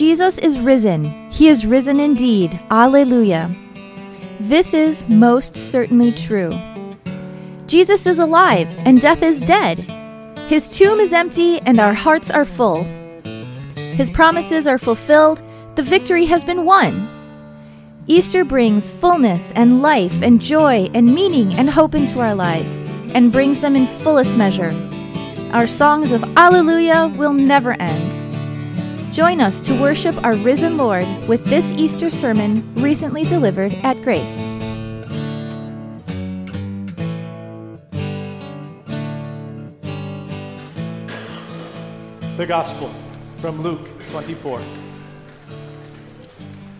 Jesus is risen. He is risen indeed. Alleluia. This is most certainly true. Jesus is alive, and death is dead. His tomb is empty, and our hearts are full. His promises are fulfilled, the victory has been won. Easter brings fullness and life and joy and meaning and hope into our lives and brings them in fullest measure. Our songs of Alleluia will never end. Join us to worship our risen Lord with this Easter sermon recently delivered at Grace. The Gospel from Luke 24.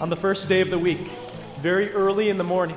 On the first day of the week, very early in the morning,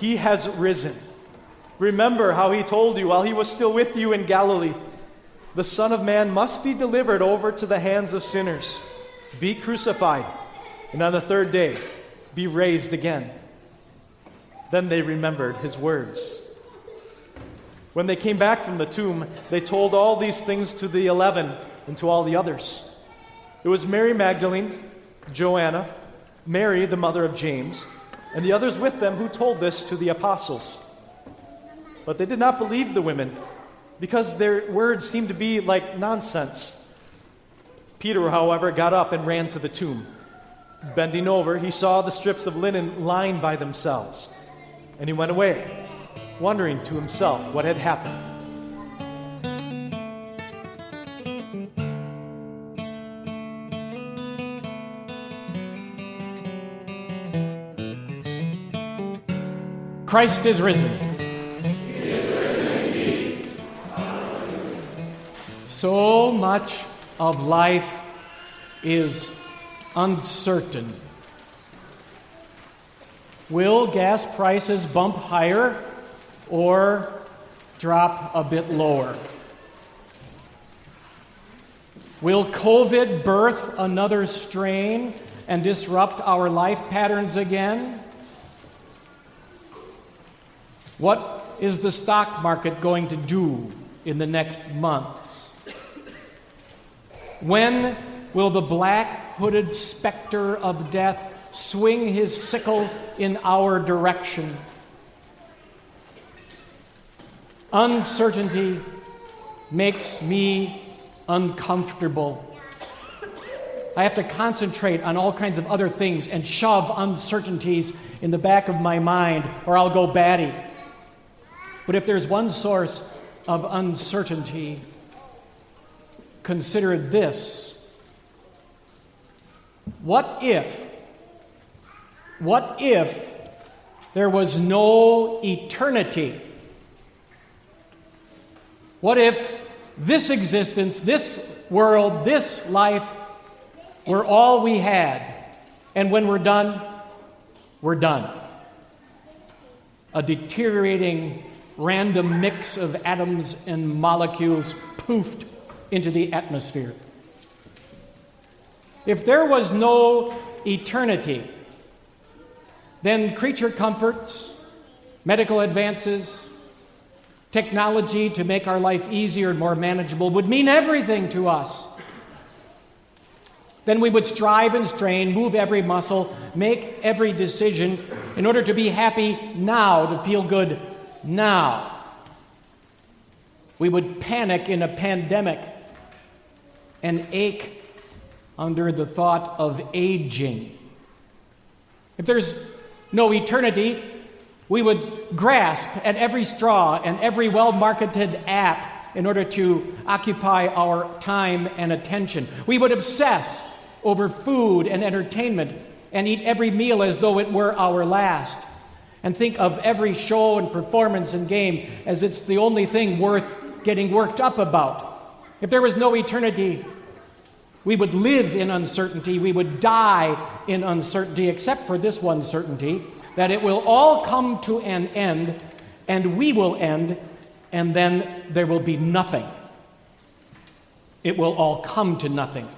he has risen. Remember how he told you while he was still with you in Galilee the Son of Man must be delivered over to the hands of sinners, be crucified, and on the third day be raised again. Then they remembered his words. When they came back from the tomb, they told all these things to the eleven and to all the others. It was Mary Magdalene, Joanna, Mary, the mother of James, and the others with them who told this to the apostles. But they did not believe the women because their words seemed to be like nonsense. Peter, however, got up and ran to the tomb. Bending over, he saw the strips of linen lying by themselves, and he went away wondering to himself what had happened. Christ is risen. So much of life is uncertain. Will gas prices bump higher? or drop a bit lower? Will COVID birth another strain and disrupt our life patterns again? What is the stock market going to do in the next months? When will the black hooded specter of death swing his sickle in our direction? Uncertainty makes me uncomfortable. I have to concentrate on all kinds of other things and shove uncertainties in the back of my mind, or I'll go batty. But if there's one source of uncertainty, consider this. What if, what if there was no eternity? What if this existence, this world, this life were all we had, and when we're done, we're done? A deteriorating random mix of atoms and molecules poofed into the atmosphere. If there was no eternity, then creature comforts, medical advances, Technology to make our life easier and more manageable would mean everything to us. Then we would strive and strain, move every muscle, make every decision in order to be happy now, to feel good now. We would panic in a pandemic and ache under the thought of aging. If there's no eternity, we would grasp at every straw and every well marketed app in order to occupy our time and attention. We would obsess over food and entertainment and eat every meal as though it were our last. And think of every show and performance and game as it's the only thing worth getting worked up about. If there was no eternity, we would live in uncertainty, we would die in uncertainty, except for this one certainty that it will all come to an end, and we will end, and then there will be nothing. It will all come to nothing.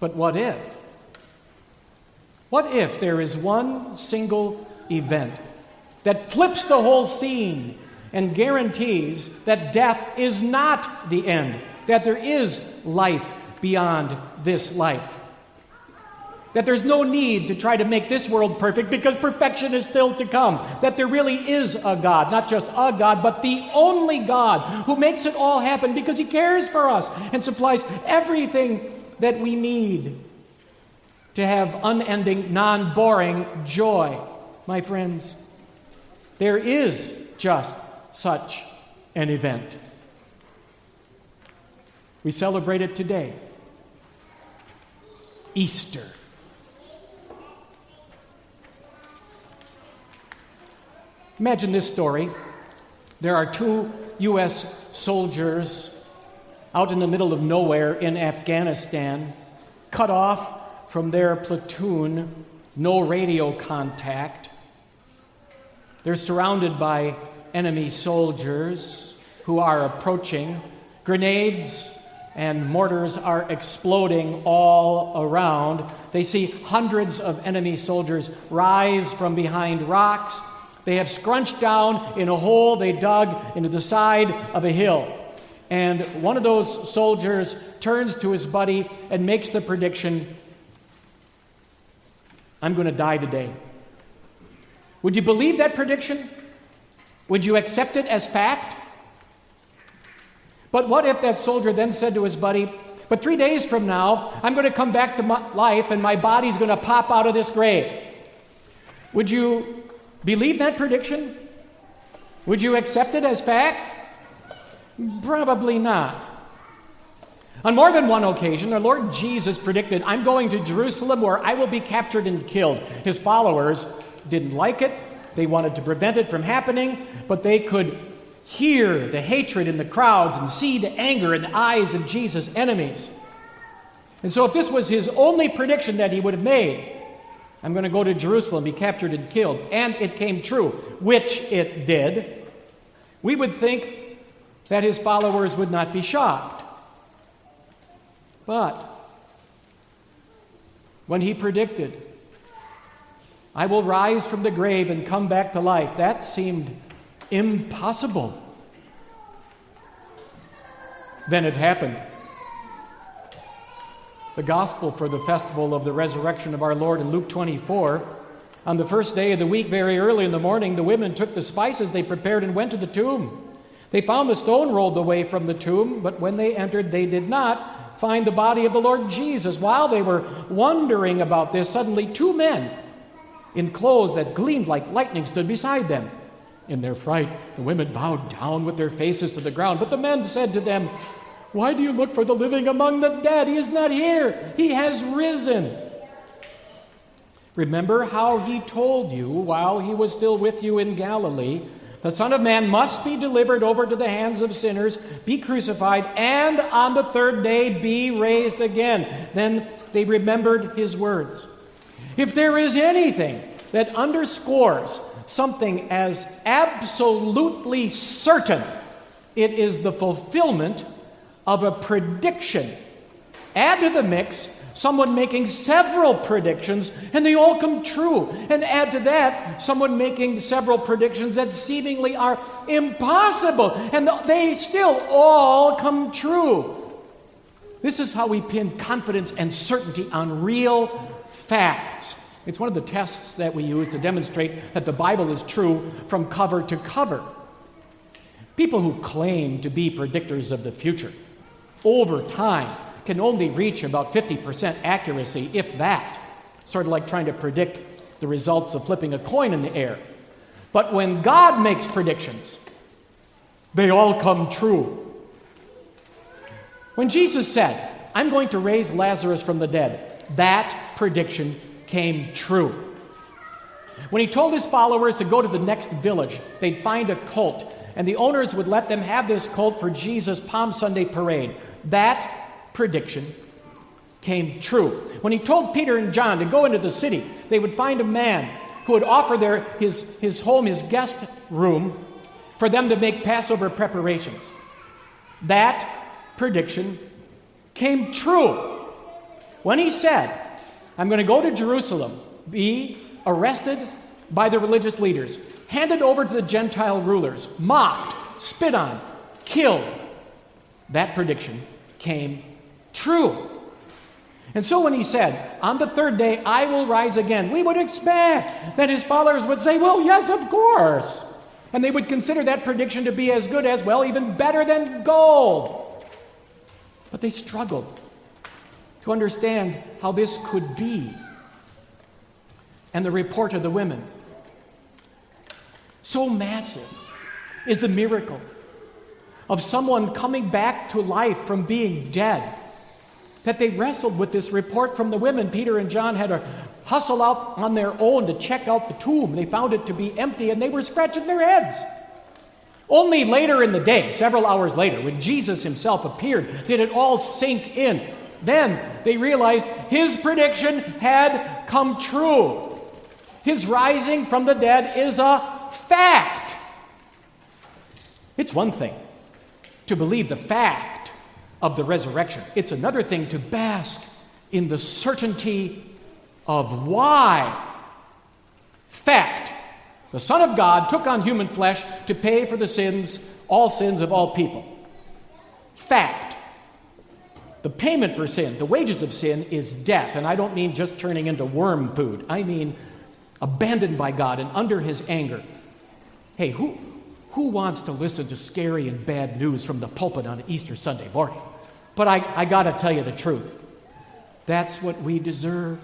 But what if? What if there is one single event that flips the whole scene and guarantees that death is not the end, that there is life beyond this life? That there's no need to try to make this world perfect because perfection is still to come. That there really is a God, not just a God, but the only God who makes it all happen because He cares for us and supplies everything that we need to have unending, non boring joy. My friends, there is just such an event. We celebrate it today Easter. Imagine this story. There are two U.S. soldiers out in the middle of nowhere in Afghanistan, cut off from their platoon, no radio contact. They're surrounded by enemy soldiers who are approaching. Grenades and mortars are exploding all around. They see hundreds of enemy soldiers rise from behind rocks. They have scrunched down in a hole they dug into the side of a hill. And one of those soldiers turns to his buddy and makes the prediction I'm going to die today. Would you believe that prediction? Would you accept it as fact? But what if that soldier then said to his buddy, But three days from now, I'm going to come back to life and my body's going to pop out of this grave? Would you believe that prediction? Would you accept it as fact? Probably not. On more than one occasion, the Lord Jesus predicted, I'm going to Jerusalem where I will be captured and killed. His followers didn't like it. They wanted to prevent it from happening, but they could hear the hatred in the crowds and see the anger in the eyes of Jesus' enemies. And so, if this was his only prediction that he would have made, I'm going to go to Jerusalem, be captured and killed, and it came true, which it did, we would think that his followers would not be shocked. But when he predicted, I will rise from the grave and come back to life, that seemed impossible. Then it happened. The gospel for the festival of the resurrection of our Lord in Luke 24. On the first day of the week, very early in the morning, the women took the spices they prepared and went to the tomb. They found the stone rolled away from the tomb, but when they entered, they did not find the body of the Lord Jesus. While they were wondering about this, suddenly two men in clothes that gleamed like lightning stood beside them. In their fright, the women bowed down with their faces to the ground, but the men said to them, Why do you look for the living among the dead? He is not here, he has risen. Remember how he told you while he was still with you in Galilee the Son of Man must be delivered over to the hands of sinners, be crucified, and on the third day be raised again. Then they remembered his words. If there is anything that underscores something as absolutely certain, it is the fulfillment of a prediction. Add to the mix someone making several predictions and they all come true. And add to that, someone making several predictions that seemingly are impossible and they still all come true. This is how we pin confidence and certainty on real facts. It's one of the tests that we use to demonstrate that the Bible is true from cover to cover. People who claim to be predictors of the future over time can only reach about 50% accuracy, if that. Sort of like trying to predict the results of flipping a coin in the air. But when God makes predictions, they all come true. When Jesus said, I'm going to raise Lazarus from the dead, that prediction came true. When he told his followers to go to the next village, they'd find a colt, and the owners would let them have this colt for Jesus' Palm Sunday parade. That prediction came true. When he told Peter and John to go into the city, they would find a man who would offer their, his, his home, his guest room, for them to make Passover preparations. That prediction came true. When he said, I'm going to go to Jerusalem, be arrested by the religious leaders, handed over to the Gentile rulers, mocked, spit on, killed, that prediction came true. And so when he said, On the third day I will rise again, we would expect that his followers would say, Well, yes, of course. And they would consider that prediction to be as good as, well, even better than gold. But they struggled to understand how this could be. And the report of the women. So massive is the miracle of someone coming back to life from being dead that they wrestled with this report from the women. Peter and John had to hustle out on their own to check out the tomb. They found it to be empty and they were scratching their heads. Only later in the day, several hours later, when Jesus himself appeared, did it all sink in. Then they realized his prediction had come true. His rising from the dead is a fact. It's one thing to believe the fact of the resurrection, it's another thing to bask in the certainty of why. Fact the Son of God took on human flesh to pay for the sins, all sins of all people. Fact. The payment for sin, the wages of sin, is death. And I don't mean just turning into worm food, I mean abandoned by God and under his anger. Hey, who, who wants to listen to scary and bad news from the pulpit on Easter Sunday morning? But I, I got to tell you the truth. That's what we deserve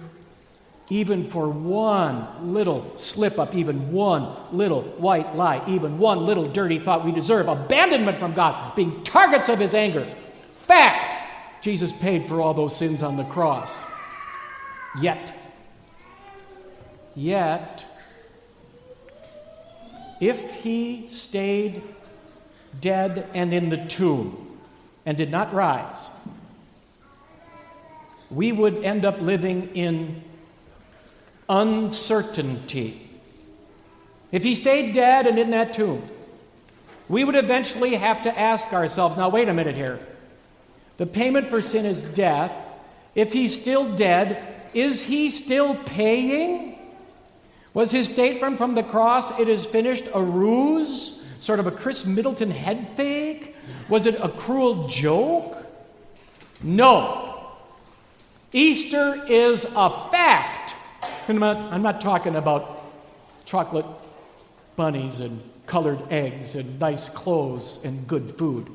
even for one little slip up, even one little white lie, even one little dirty thought, we deserve abandonment from God, being targets of His anger. Fact Jesus paid for all those sins on the cross. Yet, yet, if He stayed dead and in the tomb and did not rise, we would end up living in uncertainty. If he stayed dead and in that tomb, we would eventually have to ask ourselves now, wait a minute here. The payment for sin is death. If he's still dead, is he still paying? Was his statement from the cross, it is finished, a ruse? Sort of a Khris Middleton head fake? Was it a cruel joke? No. Easter is a fact. I'm not, I'm not talking about chocolate bunnies and colored eggs and nice clothes and good food.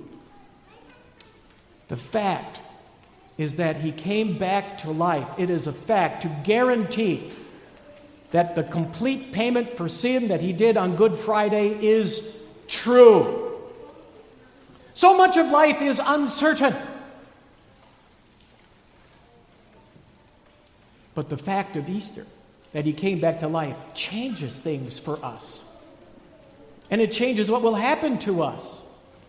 The fact is that he came back to life. It is a fact to guarantee that the complete payment for sin that he did on Good Friday is true. So much of life is uncertain. But the fact of Easter that he came back to life changes things for us. And it changes what will happen to us.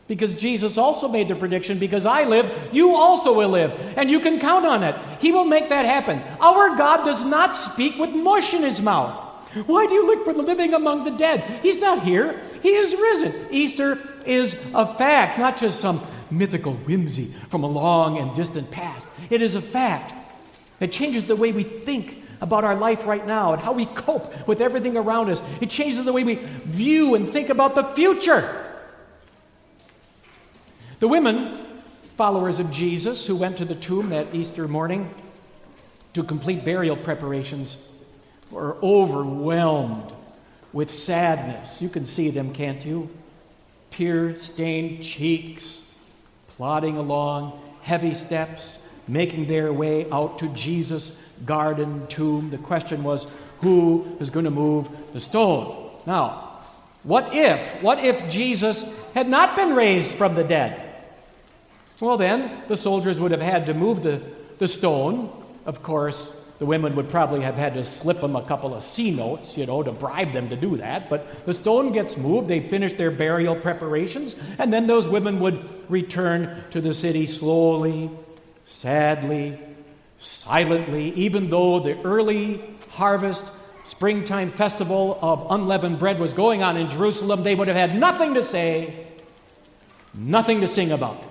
Because Jesus also made the prediction because I live, you also will live. And you can count on it. He will make that happen. Our God does not speak with mush in his mouth. Why do you look for the living among the dead? He's not here, he is risen. Easter is a fact, not just some mythical whimsy from a long and distant past. It is a fact. It changes the way we think about our life right now and how we cope with everything around us. It changes the way we view and think about the future. The women, followers of Jesus, who went to the tomb that Easter morning to complete burial preparations, were overwhelmed with sadness. You can see them, can't you? Tear stained cheeks, plodding along, heavy steps, making their way out to Jesus' garden tomb. The question was, who is going to move the stone? Now, what if, what if Jesus had not been raised from the dead? Well, then, the soldiers would have had to move the, the stone, of course, The women would probably have had to slip them a couple of C notes, you know, to bribe them to do that. But the stone gets moved, they finish their burial preparations, and then those women would return to the city slowly, sadly, silently, even though the early harvest springtime festival of unleavened bread was going on in Jerusalem, they would have had nothing to say, nothing to sing about.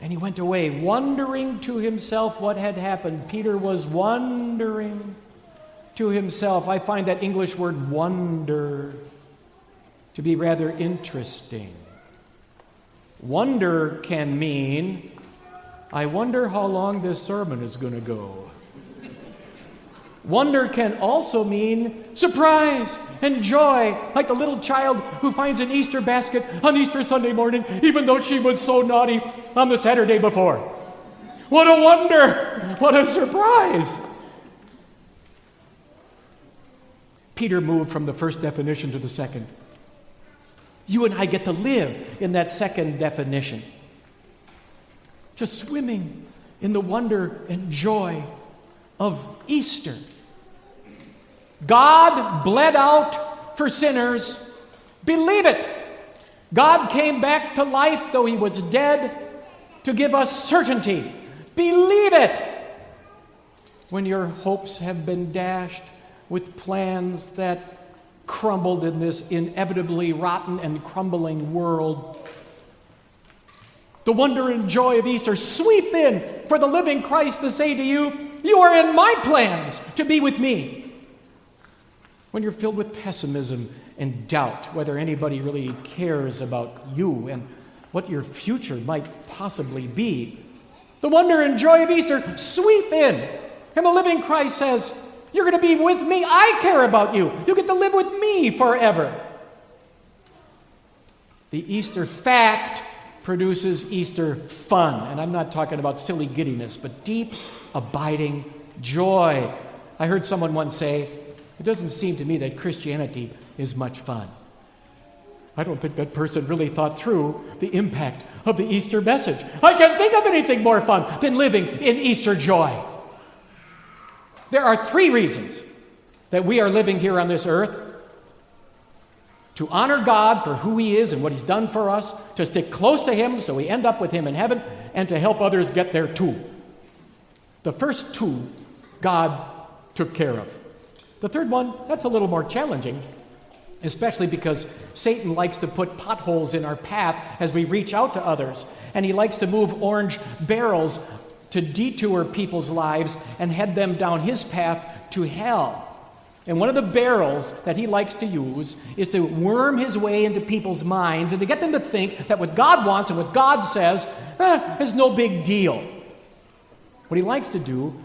and he went away, wondering to himself what had happened. Peter was wondering to himself. I find that English word wonder to be rather interesting. Wonder can mean, I wonder how long this sermon is going to go. Wonder can also mean surprise and joy, like the little child who finds an Easter basket on Easter Sunday morning, even though she was so naughty on the Saturday before. What a wonder! What a surprise! Peter moved from the first definition to the second. You and I get to live in that second definition. Just swimming in the wonder and joy of Easter. God bled out for sinners. Believe it. God came back to life, though he was dead, to give us certainty. Believe it. When your hopes have been dashed, with plans that crumbled in this inevitably rotten and crumbling world. The wonder and joy of Easter sweep in for the living Christ to say to you, You are in my plans to be with me. When you're filled with pessimism and doubt whether anybody really cares about you and what your future might possibly be, the wonder and joy of Easter sweep in. And the living Christ says, you're going to be with me. I care about you. You get to live with me forever. The Easter fact produces Easter fun. And I'm not talking about silly giddiness, but deep, abiding joy. I heard someone once say, It doesn't seem to me that Christianity is much fun. I don't think that person really thought through the impact of the Easter message. I can't think of anything more fun than living in Easter joy. There are three reasons that we are living here on this earth to honor God for who He is and what He's done for us, to stick close to Him so we end up with Him in heaven, and to help others get there too. The first two, God took care of. The third one, that's a little more challenging, especially because Satan likes to put potholes in our path as we reach out to others. And he likes to move orange barrels to detour people's lives and head them down his path to hell. And one of the barrels that he likes to use is to worm his way into people's minds and to get them to think that what God wants and what God says eh, is no big deal. What he likes to do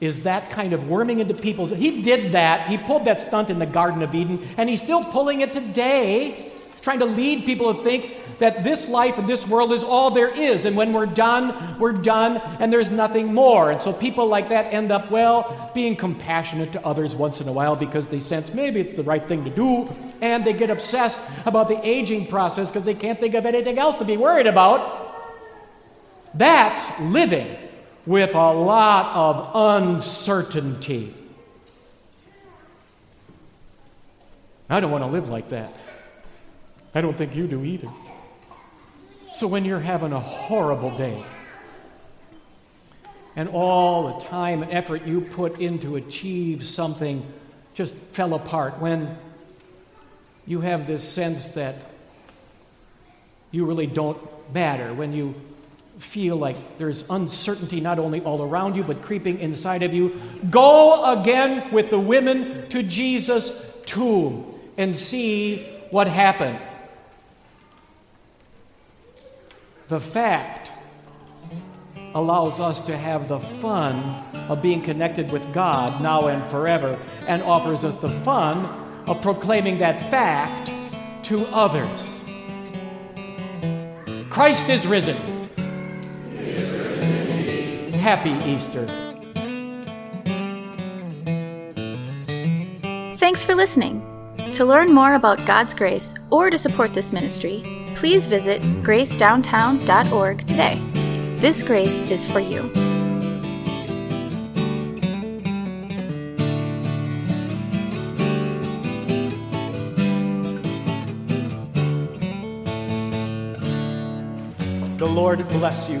is that kind of worming into people's. He did that. He pulled that stunt in the Garden of Eden, and he's still pulling it today, trying to lead people to think that this life and this world is all there is. And when we're done, we're done, and there's nothing more. And so people like that end up, well, being compassionate to others once in a while because they sense maybe it's the right thing to do. And they get obsessed about the aging process because they can't think of anything else to be worried about. That's living with a lot of uncertainty. I don't want to live like that. I don't think you do either. So when you're having a horrible day, and all the time and effort you put in to achieve something just fell apart, when you have this sense that you really don't matter, when you feel like there's uncertainty not only all around you but creeping inside of you, go again with the women to Jesus' tomb and see what happened. The fact allows us to have the fun of being connected with God now and forever, and offers us the fun of proclaiming that fact to others. Christ is risen. Happy Easter. Thanks for listening. To learn more about God's grace or to support this ministry, please visit gracedowntown.org today. This grace is for you. The Lord bless you.